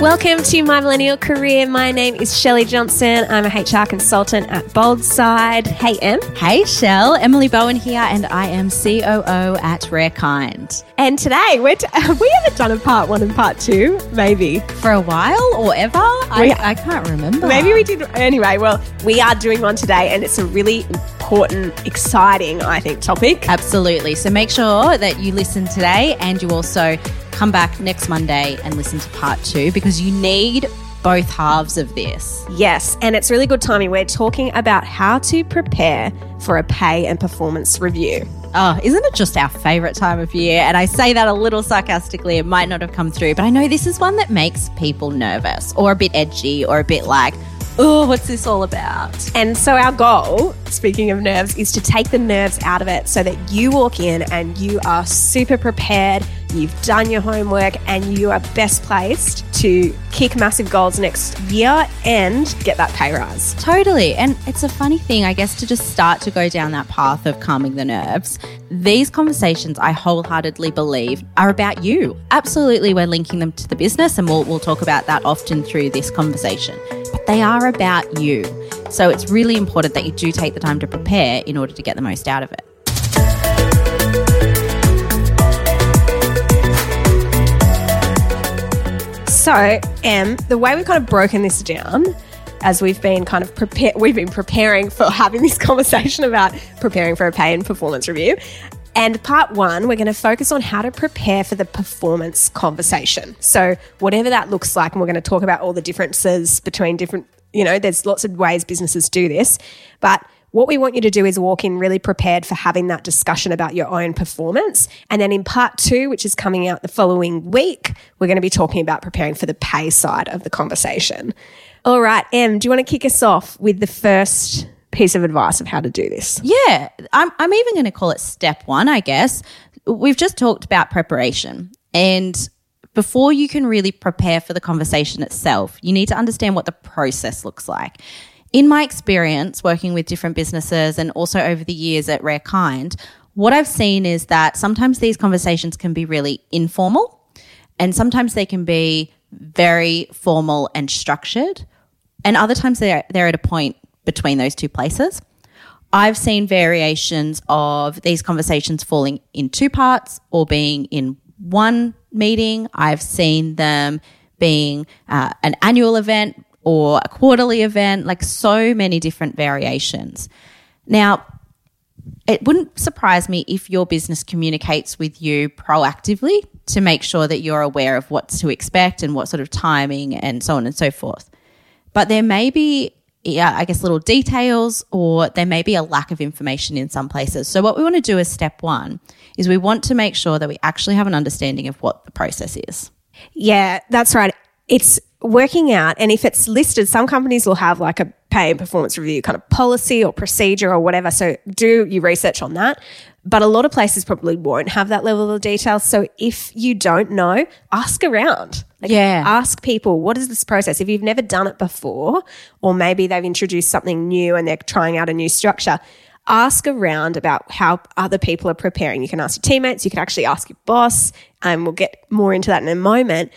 Welcome to My Millennial Career. My name is Shelley Johnson. I'm a HR consultant at Boldside. Hey, Em. Hey, Shell. Emily Bowen here, and I am COO at Rare Kind. And today, we're t- we haven't done a part one and part two, maybe. For a while or ever? I, I can't remember. Maybe we did. Anyway, well, we are doing one today, and it's a really important, exciting, I think, topic. Absolutely. So make sure that you listen today and you also come back next Monday and listen to part two because you need both halves of this. Yes, and it's really good timing. We're talking about how to prepare for a pay and performance review. Oh, isn't it just our favorite time of year? And I say that a little sarcastically. It might not have come through, but I know this is one that makes people nervous or a bit edgy or a bit like, oh, what's this all about? And so, our goal, speaking of nerves, is to take the nerves out of it so that you walk in and you are super prepared, you've done your homework, and you are best placed to kick massive goals next year and get that pay rise. Totally. And it's a funny thing, I guess, to just start to go down that path of calming the nerves. These conversations, I wholeheartedly believe, are about you. Absolutely, we're linking them to the business, and we'll, we'll talk about that often through this conversation. They are about you. So it's really important that you do take the time to prepare in order to get the most out of it. So, Em, the way we've kind of broken this down as we've been kind of we've been preparing for having this conversation about preparing for a pay and performance review. And part one, we're going to focus on how to prepare for the performance conversation. So, whatever that looks like, and we're going to talk about all the differences between different, you know, there's lots of ways businesses do this. But what we want you to do is walk in really prepared for having that discussion about your own performance. And then in part two, which is coming out the following week, we're going to be talking about preparing for the pay side of the conversation. All right, Em, do you want to kick us off with the first piece of advice of how to do this? Yeah, I'm, I'm even going to call it step one, I guess. We've just talked about preparation. And before you can really prepare for the conversation itself, you need to understand what the process looks like. In my experience working with different businesses and also over the years at Rare Kind, what I've seen is that sometimes these conversations can be really informal and sometimes they can be very formal and structured. And other times they're, they're at a point between those two places. I've seen variations of these conversations falling in two parts or being in one meeting. I've seen them being uh, an annual event or a quarterly event, like so many different variations. Now, it wouldn't surprise me if your business communicates with you proactively to make sure that you're aware of what to expect and what sort of timing and so on and so forth. But there may be, yeah, I guess, little details or there may be a lack of information in some places. So, what we want to do as step one is we want to make sure that we actually have an understanding of what the process is. Yeah, that's right. It's working out, and if it's listed, some companies will have like a pay and performance review kind of policy or procedure or whatever. So do your research on that. But a lot of places probably won't have that level of detail. So if you don't know, ask around. Like Yeah. Ask people, what is this process? If you've never done it before, or maybe they've introduced something new and they're trying out a new structure, ask around about how other people are preparing. You can ask your teammates, you can actually ask your boss, and we'll get more into that in a moment.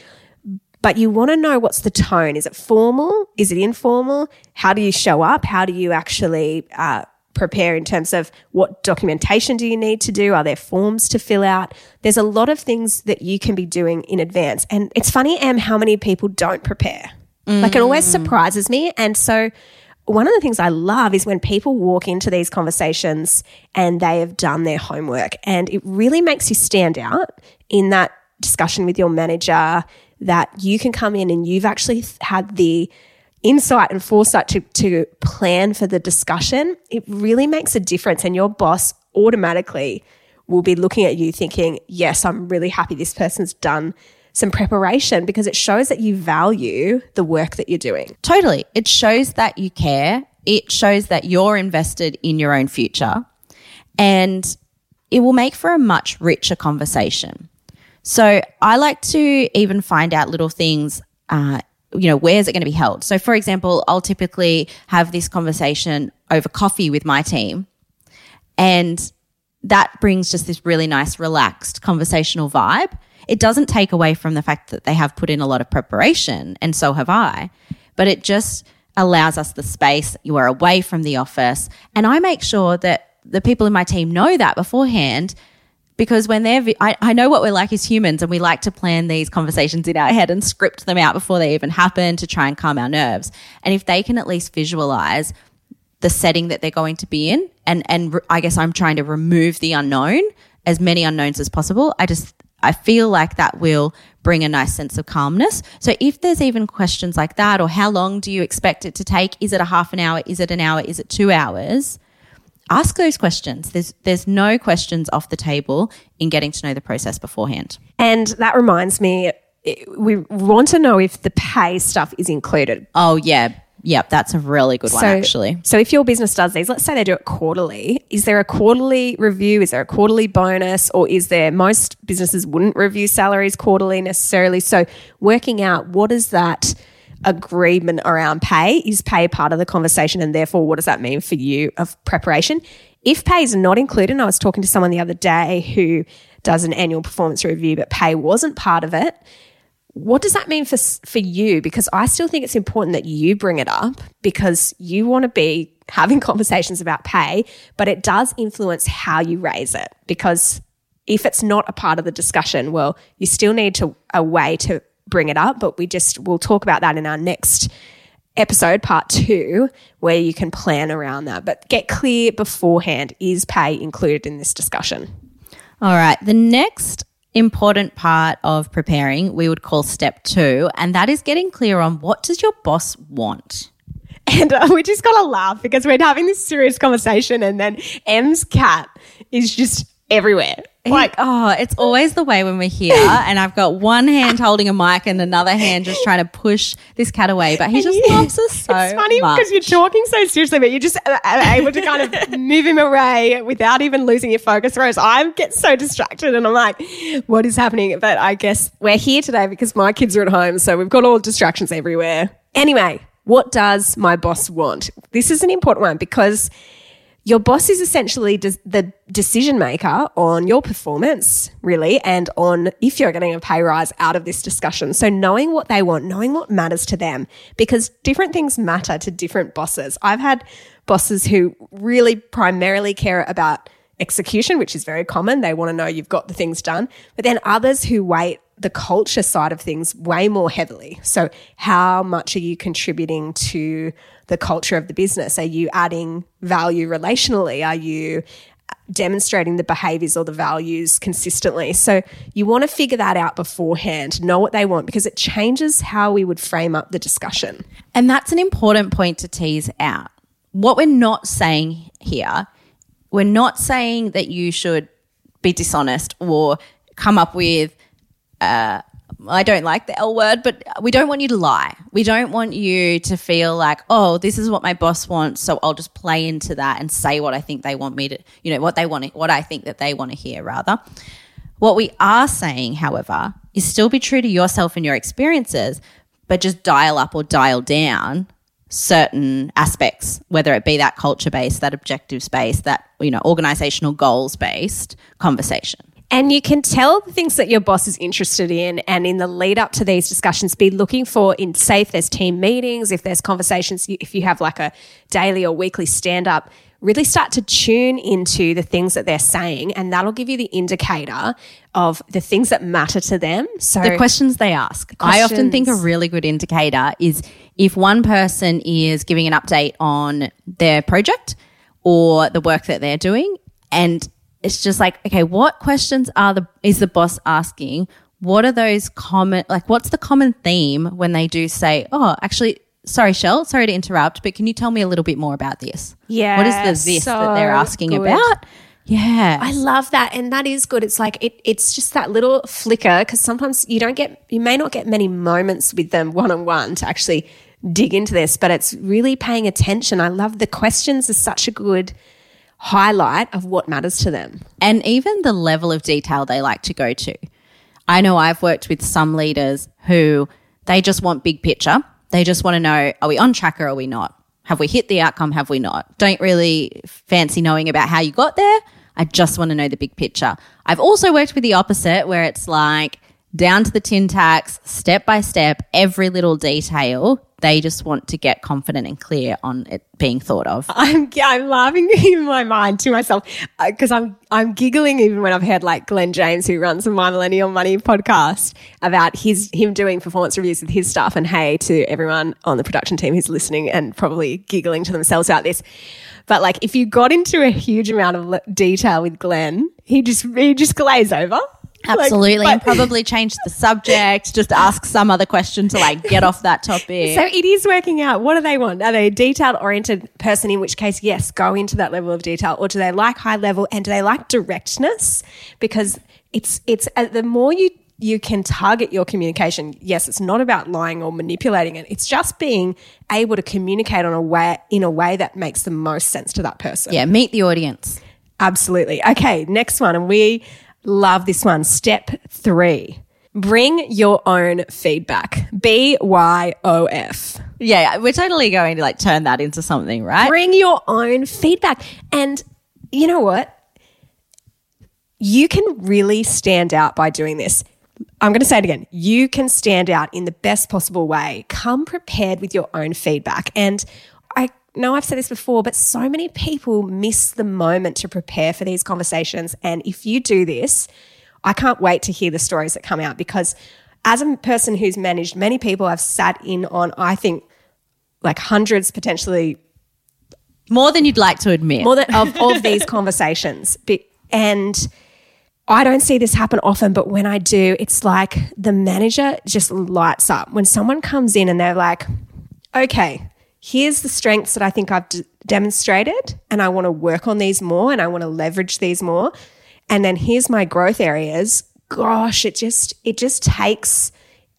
But you want to know what's the tone. Is it formal? Is it informal? How do you show up? How do you actually uh, prepare in terms of what documentation do you need to do? Are there forms to fill out? There's a lot of things that you can be doing in advance. And it's funny, Em, how many people don't prepare. Like it always mm. surprises me. And so one of the things I love is when people walk into these conversations and they have done their homework and it really makes you stand out in that discussion with your manager that you can come in and you've actually had the insight and foresight to, to plan for the discussion, it really makes a difference. And your boss automatically will be looking at you thinking, yes, I'm really happy this person's done some preparation because it shows that you value the work that you're doing. Totally. It shows that you care. It shows that you're invested in your own future. And it will make for a much richer conversation. So I like to even find out little things. Uh, you know, where's it going to be held? So, for example, I'll typically have this conversation over coffee with my team. And that brings just this really nice, relaxed conversational vibe. It doesn't take away from the fact that they have put in a lot of preparation, and so have I, but it just allows us the space. You are away from the office. And I make sure that the people in my team know that beforehand because when they're, I, I know what we're like as humans and we like to plan these conversations in our head and script them out before they even happen to try and calm our nerves. And if they can at least visualize the setting that they're going to be in, and, and I guess I'm trying to remove the unknown, as many unknowns as possible, I just, I feel like that will bring a nice sense of calmness. So if there's even questions like that, or how long do you expect it to take? Is it a half an hour? Is it an hour? Is it two hours? Ask those questions. There's there's no questions off the table in getting to know the process beforehand. And that reminds me, we want to know if the pay stuff is included. Oh yeah, Yep, that's a really good one, so, actually. So, if your business does these, let's say they do it quarterly, is there a quarterly review? Is there a quarterly bonus? Or is there, most businesses wouldn't review salaries quarterly necessarily. So, working out what is that agreement around pay? Is pay part of the conversation? And therefore, what does that mean for you of preparation? If pay is not included, and I was talking to someone the other day who does an annual performance review, but pay wasn't part of it what does that mean for for you? Because I still think it's important that you bring it up because you want to be having conversations about pay, but it does influence how you raise it. Because if it's not a part of the discussion, well, you still need to a way to bring it up. But we just we'll talk about that in our next episode, part two, where you can plan around that. But get clear beforehand: is pay included in this discussion? All right. The next important part of preparing we would call step two, and that is getting clear on what does your boss want. And uh, we just got to laugh because we're having this serious conversation, and then Em's cat is just everywhere. Like, oh, it's always the way when we're here, and I've got one hand holding a mic and another hand just trying to push this cat away. But he just loves us so. It's funny much. because you're talking so seriously, but you're just uh, uh, able to kind of move him away without even losing your focus. Whereas I get so distracted, and I'm like, "What is happening?" But I guess we're here today because my kids are at home, so we've got all distractions everywhere. Anyway, what does my boss want? This is an important one because your boss is essentially the decision maker on your performance, really, and on if you're getting a pay rise out of this discussion. So, knowing what they want, knowing what matters to them, because different things matter to different bosses. I've had bosses who really primarily care about execution, which is very common. They want to know you've got the things done. But then others who weight the culture side of things way more heavily. So, how much are you contributing to the culture of the business? Are you adding value relationally? Are you uh, demonstrating the behaviors or the values consistently? So, you want to figure that out beforehand, know what they want, because it changes how we would frame up the discussion. And that's an important point to tease out. What we're not saying here, we're not saying that you should be dishonest or come up with uh, I don't like the L word, but we don't want you to lie. We don't want you to feel like, oh, this is what my boss wants, so I'll just play into that and say what I think they want me to, you know, what they want, what I think that they want to hear, rather. What we are saying, however, is still be true to yourself and your experiences, but just dial up or dial down certain aspects, whether it be that culture based, that objectives based, that, you know, organizational goals based conversation. And you can tell the things that your boss is interested in. And in the lead up to these discussions, be looking for in, say, if there's team meetings, if there's conversations, if you have like a daily or weekly stand up, really start to tune into the things that they're saying. And that'll give you the indicator of the things that matter to them. So the questions they ask. Questions. I often think a really good indicator is if one person is giving an update on their project or the work that they're doing and it's just like, okay, what questions are the is the boss asking? What are those common like what's the common theme when they do say, "Oh, actually sorry, Shell, sorry to interrupt, but can you tell me a little bit more about this? Yeah, What is the this that they're asking good. about? Yeah. I love that, and that is good. It's like it, it's just that little flicker because sometimes you don't get, you may not get many moments with them one on one to actually dig into this, but it's really paying attention. I love the questions are such a good highlight of what matters to them. and even the level of detail they like to go to. I know I've worked with some leaders who they just want big picture. They just want to know are we on track or are we not? Have we hit the outcome? Have we not? Don't really fancy knowing about how you got there. I just want to know the big picture. I've also worked with the opposite where it's like down to the tin tacks, step by step, every little detail. They just want to get confident and clear on it being thought of. I'm I'm laughing in my mind to myself uh, because I'm I'm giggling even when I've heard like Glen James who runs the My Millennial Money podcast about his him doing performance reviews with his staff and hey to everyone on the production team who's listening and probably giggling to themselves about this. But like if you got into a huge amount of detail with Glenn, he just he just glaze over. Like, Absolutely. and probably change the subject, just ask some other question to like get off that topic. So it is working out. What do they want? Are they a detailed oriented person, in which case, yes, go into that level of detail, or do they like high level and do they like directness? Because it's it's uh, the more you you can target your communication. Yes, it's not about lying or manipulating it. It's just being able to communicate on a way in a way that makes the most sense to that person. yeah, meet the audience. Absolutely. Okay, next one. And we love this one. Step three bring your own feedback. B Y O F. Yeah, we're totally going to like turn that into something, right? Bring your own feedback. And you know what? You can really stand out by doing this. I'm going to say it again. You can stand out in the best possible way. Come prepared with your own feedback. And know I've said this before, but so many people miss the moment to prepare for these conversations. And if you do this, I can't wait to hear the stories that come out because as a person who's managed many people, I've sat in on, I think, like hundreds, potentially More than you'd like to admit. more than of, of these conversations. And I don't see this happen often, but when I do, it's like the manager just lights up. When someone comes in and they're like, okay, here's the strengths that I think I've d- demonstrated, and I want to work on these more and I want to leverage these more. And then here's my growth areas. Gosh, it just, it just takes,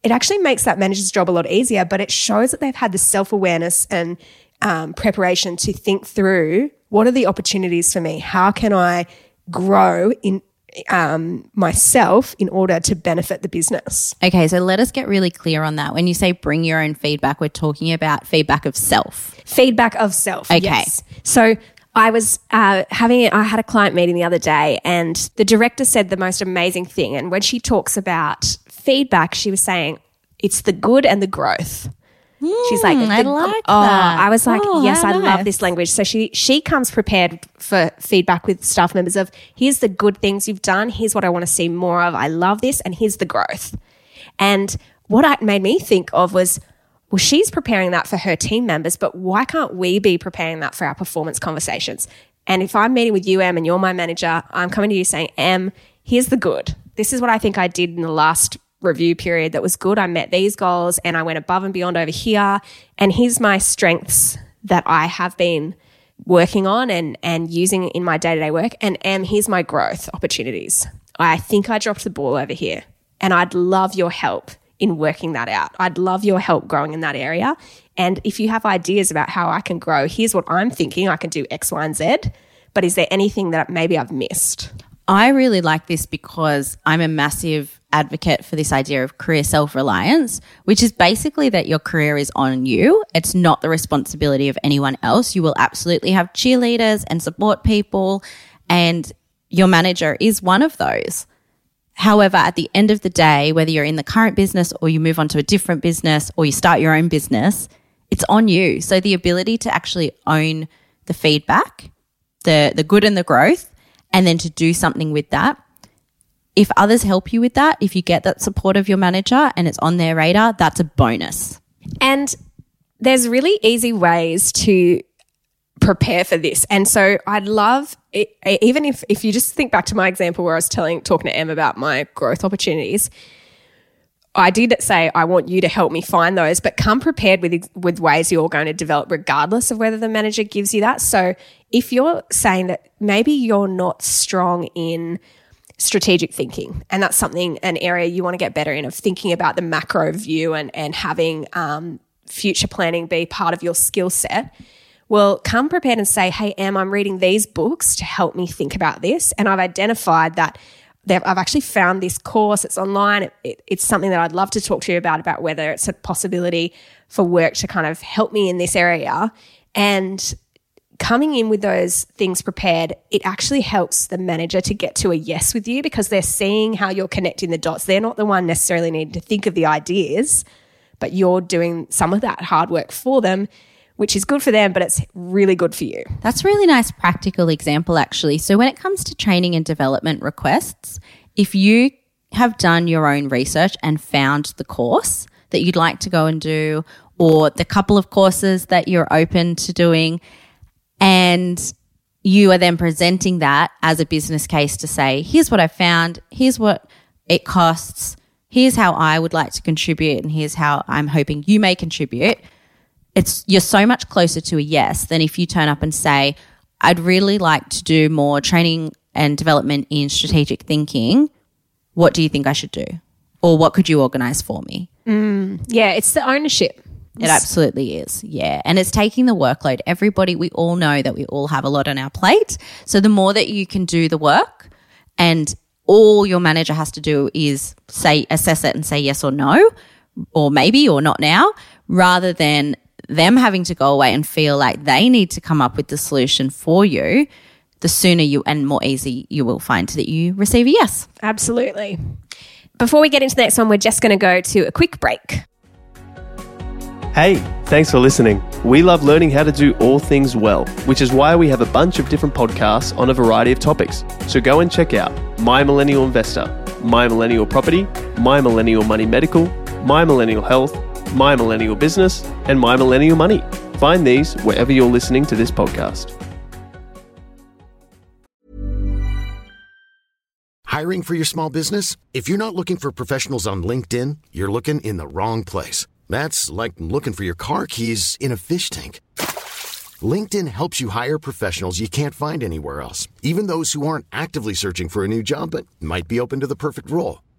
it actually makes that manager's job a lot easier, but it shows that they've had the self awareness and um, preparation to think through what are the opportunities for me? How can I grow in um, myself in order to benefit the business? okay, so let us get really clear on that. When you say bring your own feedback, we're talking about feedback of self. Feedback of self. Okay. Yes. So I was uh, having, I had a client meeting the other day, and the director said the most amazing thing. And when she talks about feedback, she was saying it's the good and the growth. She's like, Mm, I like oh, that. I was like, Oh, yes, I love this language. So she she comes prepared for feedback with staff members of here's the good things you've done, here's what I want to see more of. I love this, and here's the growth. And what it made me think of was, well, she's preparing that for her team members, but why can't we be preparing that for our performance conversations? And if I'm meeting with you, Em, and you're my manager, I'm coming to you saying, Em, here's the good. This is what I think I did in the last review period that was good. I met these goals and I went above and beyond over here. And here's my strengths that I have been working on and, and using in my day to day work. And Em, here's my growth opportunities. I think I dropped the ball over here and I'd love your help in working that out. I'd love your help growing in that area. And if you have ideas about how I can grow, here's what I'm thinking I can do X, Y, and Z. But is there anything that maybe I've missed? I really like this because I'm a massive advocate for this idea of career self reliance, which is basically that your career is on you. It's not the responsibility of anyone else. You will absolutely have cheerleaders and support people, and your manager is one of those. However, at the end of the day, whether you're in the current business or you move on to a different business or you start your own business, it's on you. So the ability to actually own the feedback, the the good and the growth, and then to do something with that. If others help you with that, if you get that support of your manager and it's on their radar, that's a bonus. And there's really easy ways to prepare for this. And so I'd love, it, even if, if you just think back to my example where I was telling, talking to Em about my growth opportunities, I did say I want you to help me find those, but come prepared with with ways you're going to develop regardless of whether the manager gives you that. So if you're saying that maybe you're not strong in strategic thinking, and that's something an area you want to get better in of thinking about the macro view and and having um, future planning be part of your skill set. Well, come prepared and say, "Hey, Em, I'm reading these books to help me think about this, and I've identified that." I've actually found this course. It's online. It, it, it's something that I'd love to talk to you about, about whether it's a possibility for work to kind of help me in this area. And coming in with those things prepared, it actually helps the manager to get to a yes with you because they're seeing how you're connecting the dots. They're not the one necessarily needing to think of the ideas, but you're doing some of that hard work for them which is good for them, but it's really good for you. That's a really nice practical example, actually. So, when it comes to training and development requests, if you have done your own research and found the course that you'd like to go and do, or the couple of courses that you're open to doing, and you are then presenting that as a business case to say, here's what I found, here's what it costs, here's how I would like to contribute, and here's how I'm hoping you may contribute it's you're so much closer to a yes than if you turn up and say, I'd really like to do more training and development in strategic thinking. What do you think I should do? Or what could you organize for me? Mm, yeah, it's the ownership. It absolutely is. Yeah. And it's taking the workload. Everybody, we all know that we all have a lot on our plate. So the more that you can do the work and all your manager has to do is say, assess it and say yes or no, or maybe or not now, rather than them having to go away and feel like they need to come up with the solution for you, the sooner you and more easy you will find that you receive a yes. Absolutely. Before we get into the next one, we're just going to go to a quick break. Hey, thanks for listening. We love learning how to do all things well, which is why we have a bunch of different podcasts on a variety of topics. So go and check out My Millennial Investor, My Millennial Property, My Millennial Money Medical, My Millennial Health, my Millennial Business, and My Millennial Money. Find these wherever you're listening to this podcast. Hiring for your small business? If you're not looking for professionals on LinkedIn, you're looking in the wrong place. That's like looking for your car keys in a fish tank. LinkedIn helps you hire professionals you can't find anywhere else, even those who aren't actively searching for a new job but might be open to the perfect role.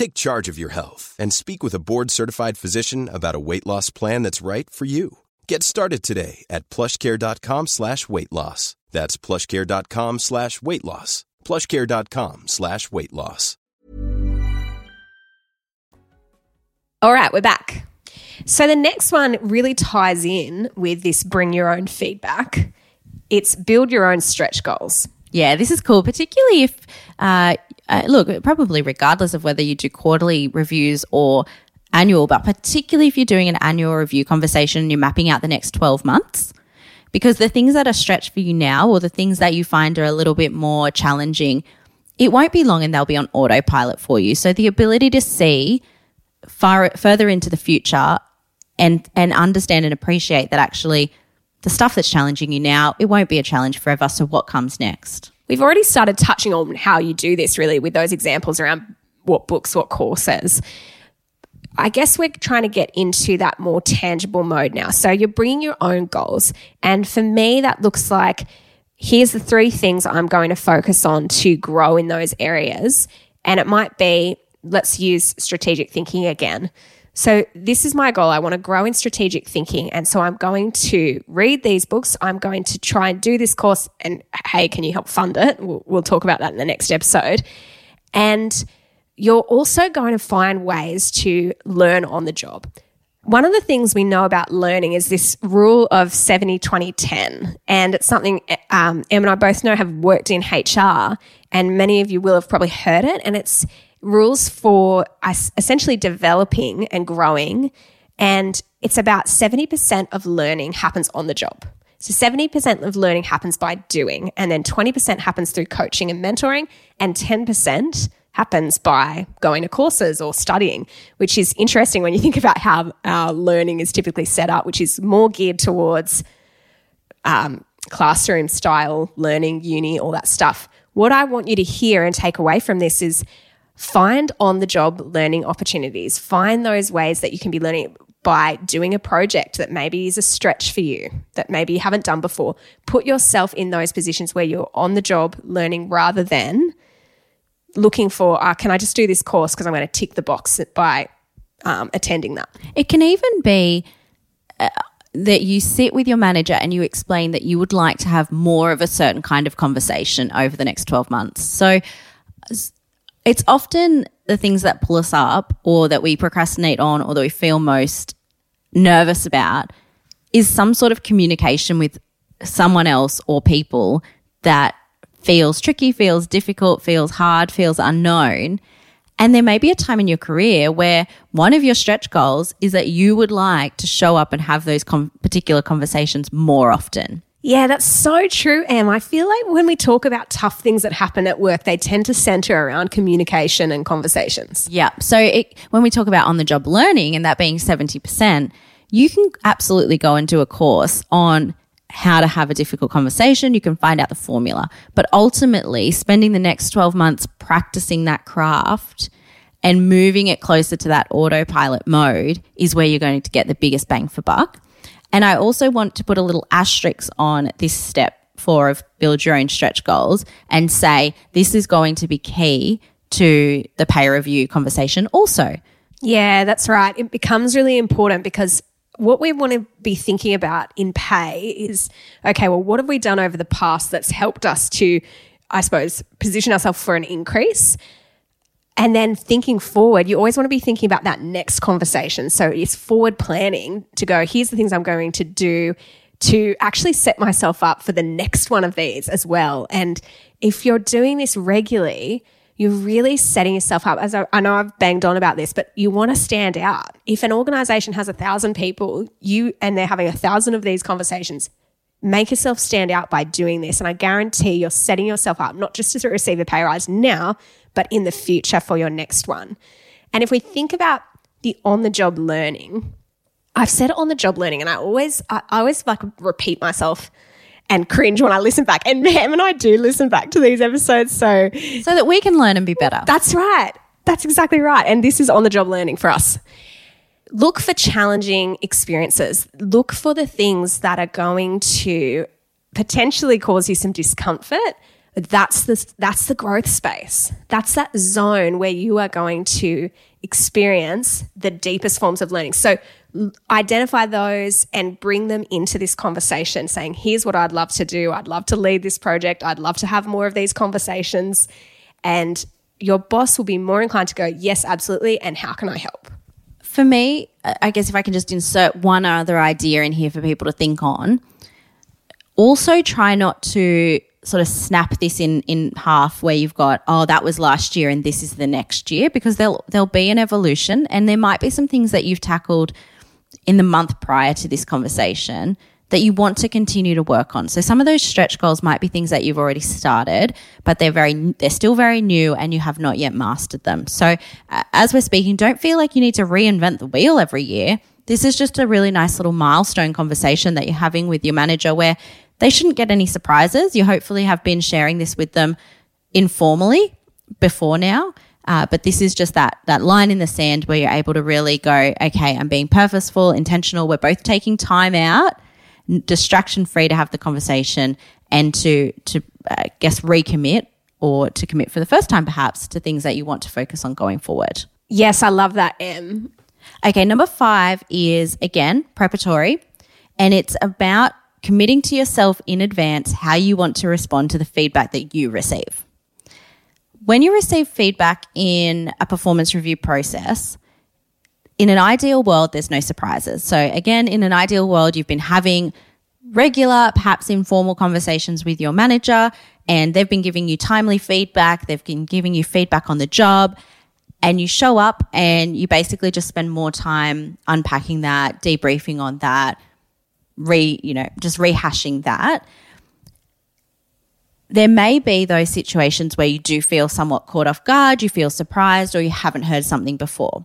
Take charge of your health and speak with a board certified physician about a weight loss plan that's right for you. Get started today at plushcare.com slash weight loss. That's plushcare.com slash weight loss. Plushcare.com slash weight loss. All right, we're back. So the next one really ties in with this bring your own feedback. It's build your own stretch goals. Yeah, this is cool, particularly if uh, uh, look, probably regardless of whether you do quarterly reviews or annual, but particularly if you're doing an annual review conversation and you're mapping out the next 12 months. Because the things that are stretched for you now or the things that you find are a little bit more challenging, it won't be long and they'll be on autopilot for you. So the ability to see far further into the future and and understand and appreciate that actually the stuff that's challenging you now, it won't be a challenge forever. So what comes next? We've already started touching on how you do this really with those examples around what books, what courses. I guess we're trying to get into that more tangible mode now. So you're bringing your own goals. And for me, that looks like here's the three things I'm going to focus on to grow in those areas. And it might be, let's use strategic thinking again. So, this is my goal. I want to grow in strategic thinking. And so, I'm going to read these books. I'm going to try and do this course. And hey, can you help fund it? We'll, we'll talk about that in the next episode. And you're also going to find ways to learn on the job. One of the things we know about learning is this rule of 70, 20, 10. And it's something um, Em and I both know have worked in HR, and many of you will have probably heard it. And it's rules for essentially developing and growing. And it's about 70% of learning happens on the job. So 70% of learning happens by doing, and then 20% happens through coaching and mentoring, and 10% happens by going to courses or studying, which is interesting when you think about how our learning is typically set up, which is more geared towards um, classroom style learning, uni, all that stuff. What I want you to hear and take away from this is find on the job learning opportunities. Find those ways that you can be learning by doing a project that maybe is a stretch for you, that maybe you haven't done before. Put yourself in those positions where you're on the job learning rather than looking for, uh, can I just do this course because I'm going to tick the box by um, attending that. It can even be uh, that you sit with your manager and you explain that you would like to have more of a certain kind of conversation over the next 12 months. So it's often the things that pull us up or that we procrastinate on or that we feel most nervous about is some sort of communication with someone else or people that feels tricky, feels difficult, feels hard, feels unknown. And there may be a time in your career where one of your stretch goals is that you would like to show up and have those com- particular conversations more often. Yeah, that's so true, Em. I feel like when we talk about tough things that happen at work, they tend to center around communication and conversations. Yeah. So it, when we talk about on the job learning and that being 70%, you can absolutely go and do a course on how to have a difficult conversation. You can find out the formula. But ultimately, spending the next 12 months practicing that craft and moving it closer to that autopilot mode is where you're going to get the biggest bang for buck. And I also want to put a little asterisk on this step four of build your own stretch goals and say this is going to be key to the pay review conversation also. Yeah, that's right. It becomes really important because what we want to be thinking about in pay is okay, well, what have we done over the past that's helped us to, I suppose, position ourselves for an increase? And then thinking forward, you always want to be thinking about that next conversation. So it's forward planning to go, here's the things I'm going to do to actually set myself up for the next one of these as well. And if you're doing this regularly, you're really setting yourself up. As I, I know I've banged on about this, but you want to stand out. If an organization has a thousand people, you and they're having a thousand of these conversations, make yourself stand out by doing this. And I guarantee you're setting yourself up not just to receive a pay rise now, but in the future for your next one. And if we think about the on the job learning, I've said on the job learning, and I always, I, I always like repeat myself and cringe when I listen back. And Em and I do listen back to these episodes. So, so that we can learn and be better. That's right. That's exactly right. And this is on the job learning for us. Look for challenging experiences. Look for the things that are going to potentially cause you some discomfort that's the that's the growth space. That's that zone where you are going to experience the deepest forms of learning. So identify those and bring them into this conversation saying here's what I'd love to do. I'd love to lead this project. I'd love to have more of these conversations and your boss will be more inclined to go, "Yes, absolutely, and how can I help?" For me, I guess if I can just insert one other idea in here for people to think on. Also try not to sort of snap this in in half where you've got oh that was last year and this is the next year because there'll there'll be an evolution and there might be some things that you've tackled in the month prior to this conversation that you want to continue to work on. So some of those stretch goals might be things that you've already started, but they're very they're still very new and you have not yet mastered them. So uh, as we're speaking, don't feel like you need to reinvent the wheel every year. This is just a really nice little milestone conversation that you're having with your manager where they shouldn't get any surprises. You hopefully have been sharing this with them informally before now. Uh, but this is just that that line in the sand where you're able to really go, okay, I'm being purposeful, intentional. We're both taking time out, distraction free to have the conversation and to to uh, guess recommit or to commit for the first time perhaps to things that you want to focus on going forward. Yes, I love that, Em. Okay, number five is again preparatory, and it's about committing to yourself in advance how you want to respond to the feedback that you receive. When you receive feedback in a performance review process, in an ideal world, there's no surprises. So, again, in an ideal world, you've been having regular, perhaps informal conversations with your manager, and they've been giving you timely feedback. They've been giving you feedback on the job. and you show up and you basically just spend more time unpacking that, debriefing on that, re, you know, just rehashing that. There may be those situations where you do feel somewhat caught off guard, you feel surprised, or you haven't heard something before.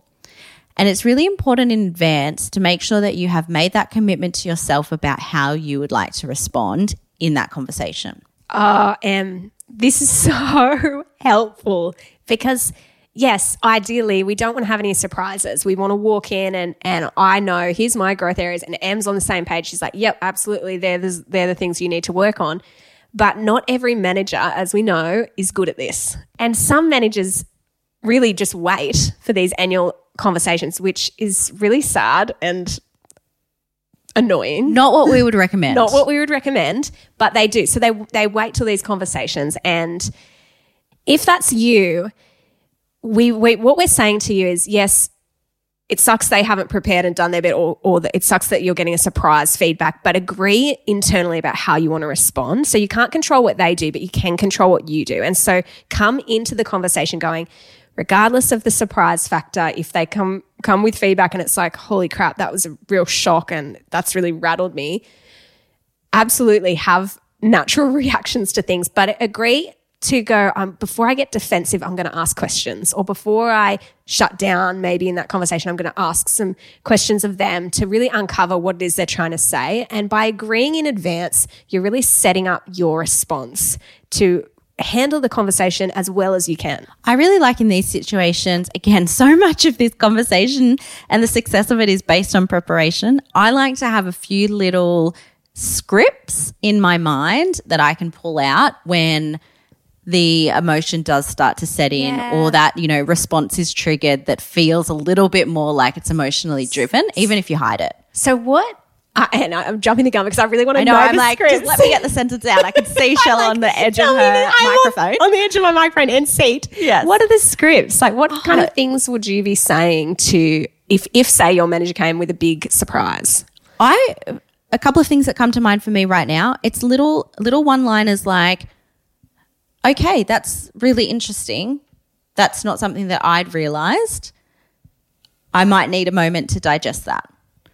And it's really important in advance to make sure that you have made that commitment to yourself about how you would like to respond in that conversation. Oh, Em, this is so helpful because yes, ideally we don't want to have any surprises. We want to walk in and and I know here's my growth areas and Em's on the same page. She's like, yep, absolutely. They're the, they're the things you need to work on. But not every manager, as we know, is good at this. And some managers really just wait for these annual conversations, which is really sad and annoying. Not what we would recommend. Not what we would recommend, but they do. So they they wait till these conversations, and if that's you, we, we what we're saying to you is yes. It sucks they haven't prepared and done their bit, or, or that it sucks that you're getting a surprise feedback, but agree internally about how you want to respond. So you can't control what they do, but you can control what you do. And so come into the conversation going, regardless of the surprise factor, if they come come with feedback and it's like, holy crap, that was a real shock and that's really rattled me, absolutely have natural reactions to things, but agree to go, um, before I get defensive, I'm going to ask questions. Or before I shut down, maybe in that conversation, I'm going to ask some questions of them to really uncover what it is they're trying to say. And by agreeing in advance, you're really setting up your response to handle the conversation as well as you can. I really like in these situations, again, so much of this conversation and the success of it is based on preparation. I like to have a few little scripts in my mind that I can pull out when the emotion does start to set in Yeah. or that, you know, response is triggered that feels a little bit more like it's emotionally driven, even if you hide it. So what? Uh, and I- I'm jumping the gun because I really want to I know, know I'm the like, scripts. just let me get the sentence out. I can see Shell on the edge of her that on- microphone. On, the edge of my microphone and seat. Yes. What are the scripts? Like, what kind Oh. of things would you be saying to if, if say your manager came with a big surprise? I a couple of things that come to mind for me right now. It's little little one liners like, okay, that's really interesting. That's not something that I'd realized. I might need a moment to digest that.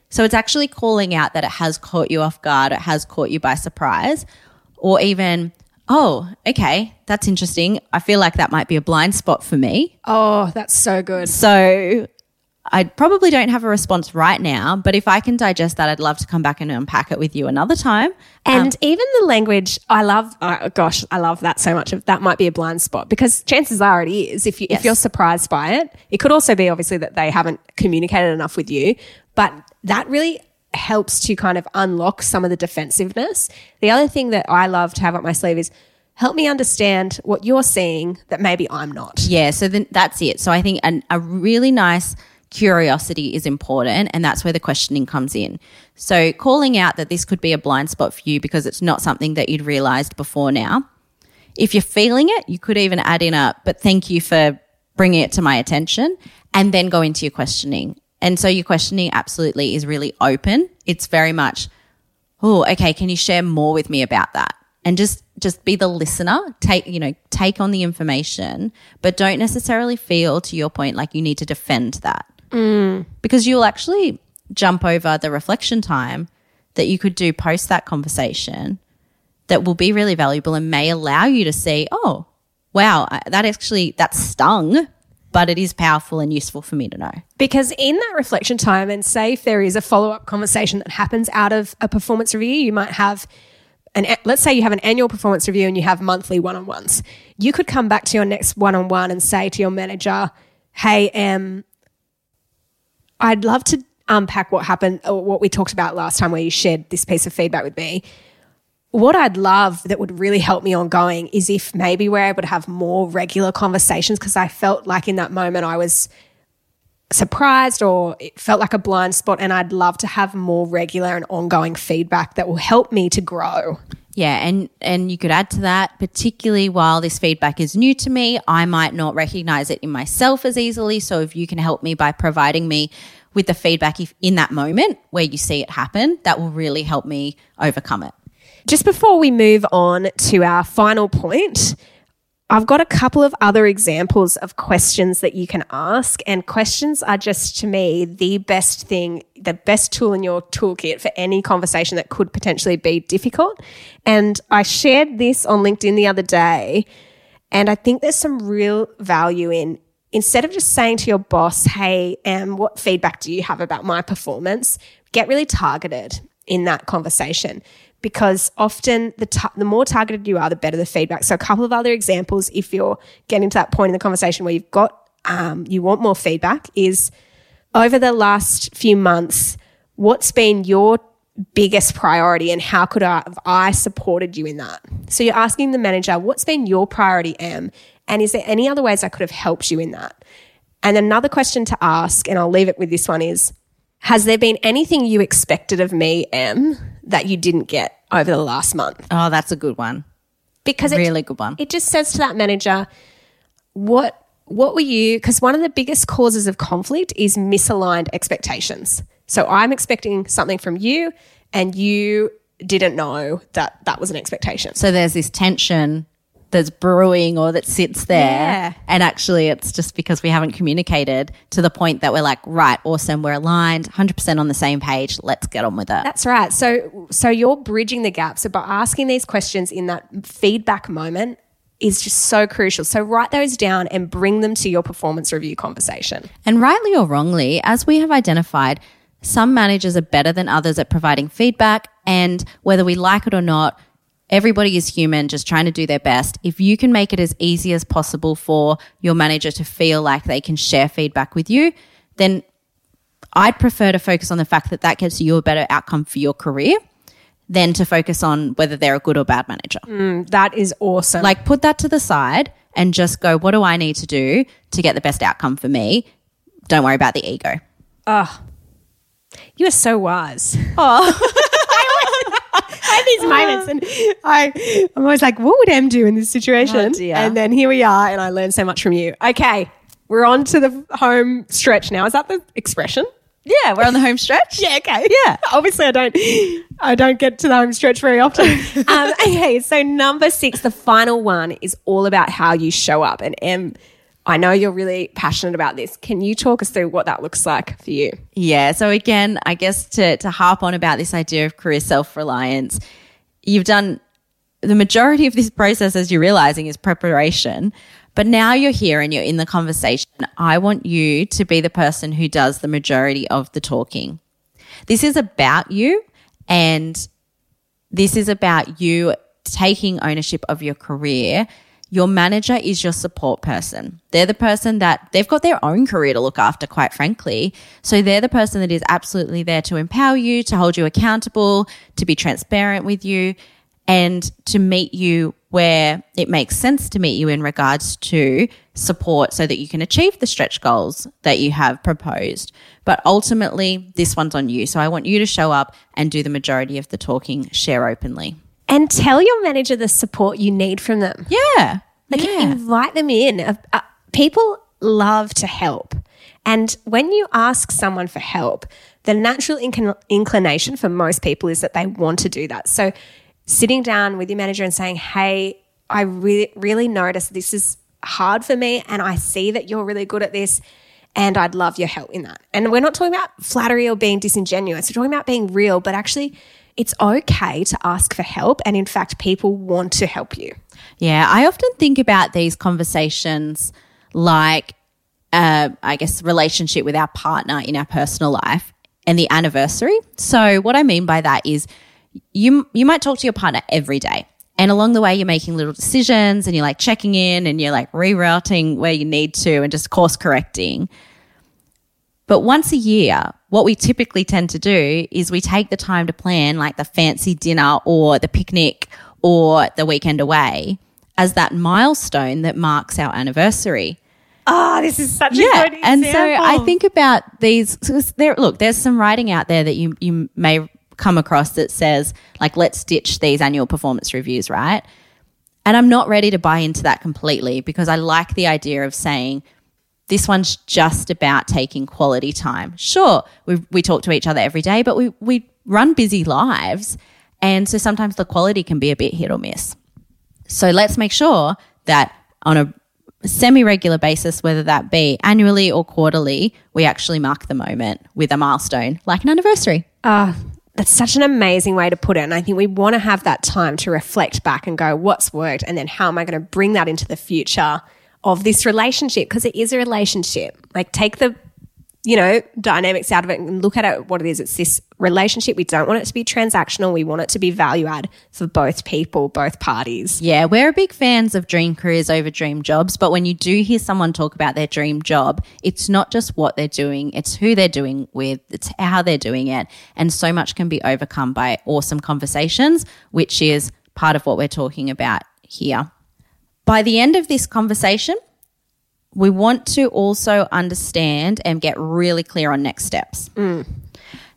So it's actually calling out that it has caught you off guard, it has caught you by surprise, or even, oh, okay, that's interesting. I feel like that might be a blind spot for me. Oh, that's so good. So I probably don't have a response right now, but if I can digest that, I'd love to come back and unpack it with you another time. And um, even the language, I love. Oh, gosh, I love that so much. Of that might be a blind spot because chances are it is. If you if Yes. you're surprised by it, it could also be obviously that they haven't communicated enough with you. But that really helps to kind of unlock some of the defensiveness. The other thing that I love to have up my sleeve is help me understand what you're seeing that maybe I'm not. Yeah, so then that's it. So I think an, a really nice curiosity is important, and that's where the questioning comes in. So calling out that this could be a blind spot for you because it's not something that you'd realized before now. If you're feeling it, you could even add in a, but thank you for bringing it to my attention, and then go into your questioning. And so your questioning absolutely is really open. It's very much, oh, okay, can you share more with me about that? And just just be the listener, take, you know, take on the information, but don't necessarily feel to your point like you need to defend that. Because you'll actually jump over the reflection time that you could do post that conversation that will be really valuable and may allow you to see, oh, wow, that actually that stung, but it is powerful and useful for me to know. Because in that reflection time, and say if there is a follow up conversation that happens out of a performance review, you might have an, let's say you have an annual performance review and you have monthly one on ones. You could come back to your next one on one and say to your manager, Hey, um, I'd love to unpack what happened or what we talked about last time where you shared this piece of feedback with me. What I'd love that would really help me ongoing is if maybe we're able to have more regular conversations because I felt like in that moment I was surprised or it felt like a blind spot and I'd love to have more regular and ongoing feedback that will help me to grow. Yeah, and and you could add to that, particularly while this feedback is new to me, I might not recognize it in myself as easily. So if you can help me by providing me with the feedback if in that moment where you see it happen, that will really help me overcome it. Just before we move on to our final point, I've got a couple of other examples of questions that you can ask, and questions are just to me the best thing, the best tool in your toolkit for any conversation that could potentially be difficult. And I shared this on LinkedIn the other day, and I think there's some real value in instead of just saying to your boss, Hey, um, what feedback do you have about my performance? Get really targeted in that conversation because often the, the more targeted you are, the better the feedback. So, a couple of other examples, if you're getting to that point in the conversation where you've got, um, you want more feedback, is over the last few months, what's been your biggest priority and how could I have I supported you in that? So, you're asking the manager, what's been your priority, Em? And is there any other ways I could have helped you in that? And another question to ask, and I'll leave it with this one is, has there been anything you expected of me, Em, that you didn't get over the last month? Oh, that's a good one. Because it, Really good one. it just says to that manager, what what were you? Because one of the biggest causes of conflict is misaligned expectations. So I'm expecting something from you, and you didn't know that that was an expectation. So there's this tension that's brewing or that sits there. Yeah. And actually, it's just because we haven't communicated to the point that we're like, right, awesome, we're aligned, 100% on the same page, let's get on with it. That's right. So so you're bridging the gap. So by asking these questions in that feedback moment is just so crucial. So write those down and bring them to your performance review conversation. And rightly or wrongly, as we have identified, some managers are better than others at providing feedback. And whether we like it or not, everybody is human, just trying to do their best. If you can make it as easy as possible for your manager to feel like they can share feedback with you, then I'd prefer to focus on the fact that that gets you a better outcome for your career than to focus on whether they're a good or bad manager. Mm, that is awesome. Like put that to the side and just go, what do I need to do to get the best outcome for me? Don't worry about the ego. Oh, you are so wise. Oh. Have these moments and I, I'm always like, what would Em do in this situation? Oh, and then here we are, and I learned so much from you. Okay, we're on to the home stretch now. Is that the expression? Yeah, we're on the home stretch. Yeah, okay. Yeah. Obviously, I don't. I don't get to the home stretch very often. um, okay, so number six, the final one, is all about how you show up. And Em, I know you're really passionate about this. Can you talk us through what that looks like for you? Yeah. So again, I guess to to harp on about this idea of career self reliance, you've done the majority of this process, as you're realizing, is preparation. But now you're here and you're in the conversation. I want you to be the person who does the majority of the talking. This is about you and this is about you taking ownership of your career. Your manager is your support person. They're the person that they've got their own career to look after, quite frankly. So they're the person that is absolutely there to empower you, to hold you accountable, to be transparent with you, and to meet you where it makes sense to meet you in regards to support so that you can achieve the stretch goals that you have proposed. But ultimately, this one's on you. So I want you to show up and do the majority of the talking, share openly. And tell your manager the support you need from them. Yeah. Like yeah. invite them in. Uh, uh, people love to help. And when you ask someone for help, the natural inclin- inclination for most people is that they want to do that. So sitting down with your manager and saying, Hey, I really, really notice this is hard for me. And I see that you're really good at this. And I'd love your help in that. And we're not talking about flattery or being disingenuous. We're talking about being real, but actually, it's okay to ask for help. And in fact, people want to help you. Yeah, I often think about these conversations like, uh, I guess, relationship with our partner in our personal life and the anniversary. So, what I mean by that is, you you might talk to your partner every day, and along the way, you're making little decisions, and you're like checking in, and you're like rerouting where you need to, and just course correcting. But once a year, what we typically tend to do is we take the time to plan like the fancy dinner or the picnic or the weekend away as that milestone that marks our anniversary. Ah, this is such a tradition. Yeah. And so I think about these so there look, there's some writing out there that you you may come across that says like let's ditch these annual performance reviews, right? And I'm not ready to buy into that completely because I like the idea of saying this one's just about taking quality time. Sure, we we talk to each other every day, but we we run busy lives, and so sometimes the quality can be a bit hit or miss. So let's make sure that on a semi regular basis, whether that be annually or quarterly, we actually mark the moment with a milestone like an anniversary. Ah, that's such an amazing way to put it. And I think we want to have that time to reflect back and go, what's worked? And then how am I going to bring that into the future of this relationship? Because it is a relationship. Like, take the you know, dynamics out of it and look at it what it is. It's this relationship. We don't want it to be transactional. We want it to be value add for both people, both parties. Yeah, we're big fans of dream careers over dream jobs. But when you do hear someone talk about their dream job, it's not just what they're doing, it's who they're doing with, it's how they're doing it. And so much can be overcome by awesome conversations, which is part of what we're talking about here. By the end of this conversation, we want to also understand and get really clear on next steps. Mm.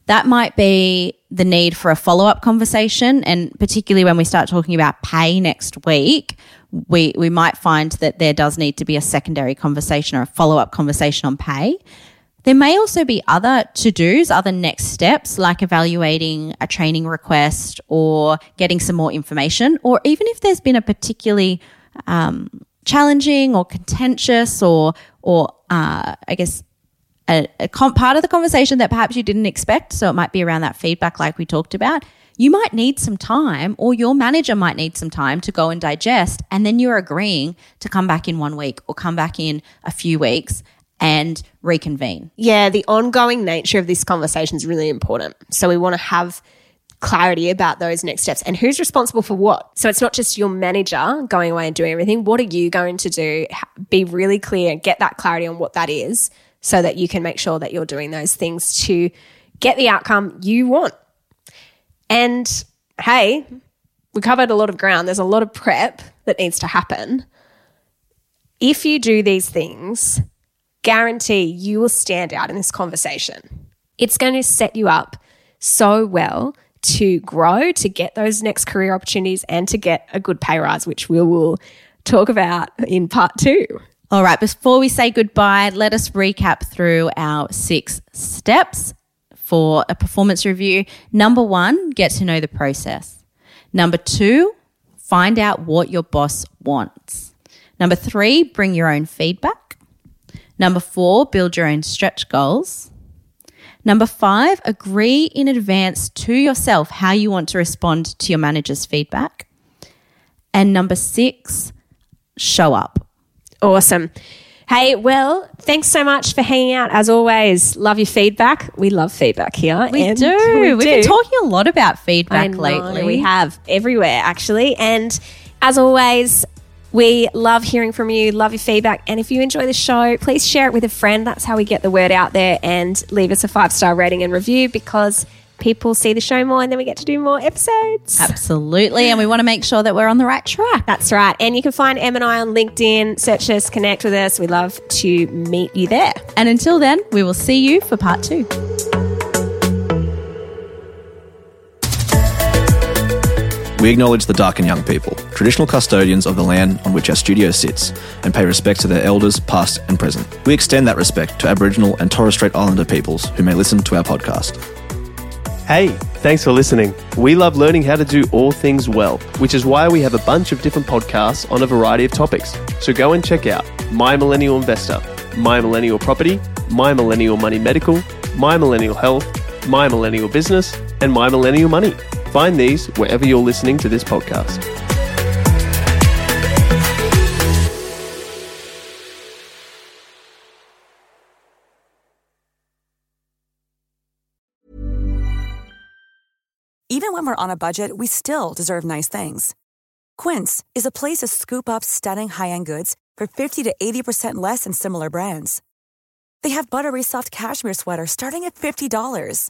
That might be the need for a follow up conversation. And particularly when we start talking about pay next week, we, we might find that there does need to be a secondary conversation or a follow up conversation on pay. There may also be other to dos, other next steps, like evaluating a training request or getting some more information, or even if there's been a particularly um, challenging or contentious or or uh, I guess a, a com- part of the conversation that perhaps you didn't expect. So it might be around that feedback, like we talked about. You might need some time, or your manager might need some time to go and digest, and then you're agreeing to come back in one week or come back in a few weeks and reconvene. Yeah, the ongoing nature of this conversation is really important. So we want to have clarity about those next steps and who's responsible for what. So it's not just your manager going away and doing everything. What are you going to do? Be really clear, and get that clarity on what that is so that you can make sure that you're doing those things to get the outcome you want. And hey, we covered a lot of ground. There's a lot of prep that needs to happen. If you do these things, guarantee you will stand out in this conversation. It's going to set you up so well to grow, to get those next career opportunities, and to get a good pay rise, which we will talk about in part two. All right, before we say goodbye, let us recap through our six steps for a performance review. Number one, get to know the process. Number two, find out what your boss wants. Number three, bring your own feedback. Number four, build your own stretch goals. Number five, agree in advance to yourself how you want to respond to your manager's feedback. And number six, show up. Awesome. Hey, well, thanks so much for hanging out. As always, love your feedback. We love feedback here. We do. We have been talking a lot about feedback lately. We have everywhere, actually. And as always, we love hearing from you, love your feedback. And if you enjoy the show, please share it with a friend. That's how we get the word out there and leave us a five star rating and review because people see the show more and then we get to do more episodes. Absolutely. And we want to make sure that we're on the right track. That's right. And you can find Em and I on LinkedIn. Search us, connect with us. We love to meet you there. And until then, we will see you for part two. We acknowledge the Darkinjung people, traditional custodians of the land on which our studio sits, and pay respect to their elders, past and present. We extend that respect to Aboriginal and Torres Strait Islander peoples who may listen to our podcast. Hey, thanks for listening. We love learning how to do all things well, which is why we have a bunch of different podcasts on a variety of topics. So go and check out My Millennial Investor, My Millennial Property, My Millennial Money Medical, My Millennial Health, My Millennial Business, and My Millennial Money. Find these wherever you're listening to this podcast. Even when we're on a budget, we still deserve nice things. Quince is a place to scoop up stunning high end goods for 50 to 80% less than similar brands. They have buttery soft cashmere sweaters starting at $50,